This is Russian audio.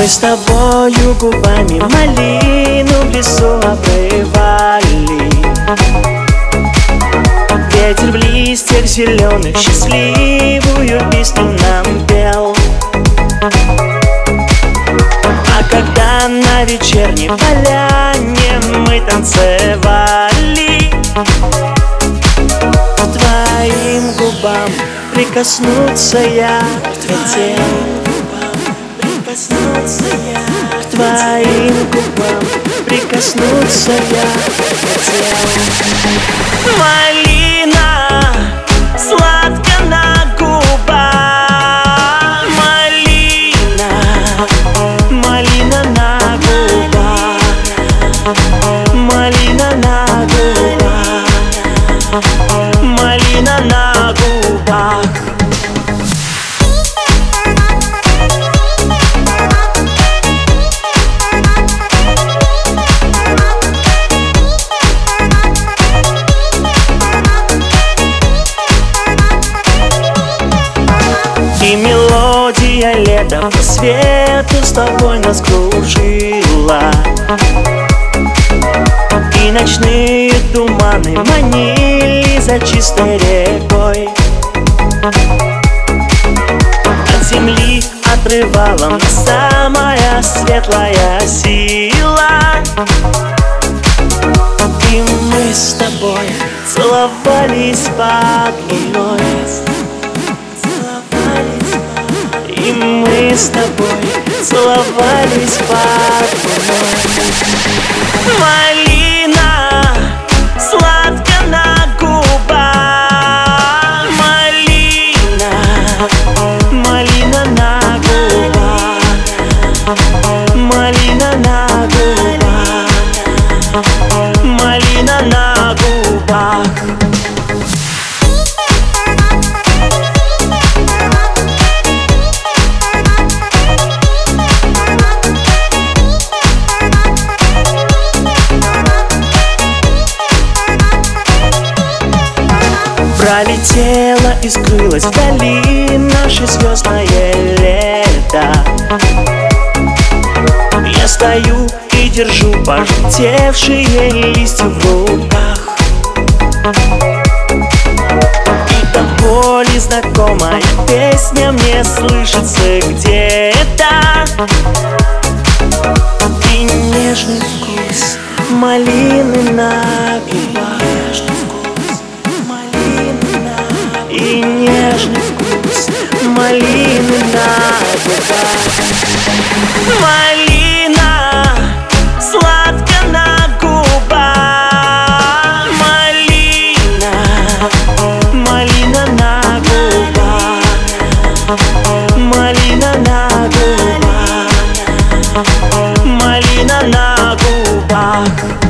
Мы с тобою губами малину в лесу обрывали. Ветер в листьях зеленых счастливую песню нам пел. А когда на вечерней поляне мы танцевали твоим губам прикоснуться я хотел Прикоснуться я к твоим губам Прикоснуться я хотел Малина сладко по свету с тобой нас кружила. И ночные туманы манили за чистой рекой. От земли отрывала нас самая светлая сила. И мы с тобой целовались под луной и мы с тобой целовались под луной Пролетело и скрылось вдали наше звездное лето. Я стою и держу пожелтевшие листья в руках. И до боли знакомая песня мне слышится где-то. И нежный вкус малины на губах и нежный вкус малины на губах. Малина сладко на губах. Малина, малина на губах. Малина на губах. Малина на губах.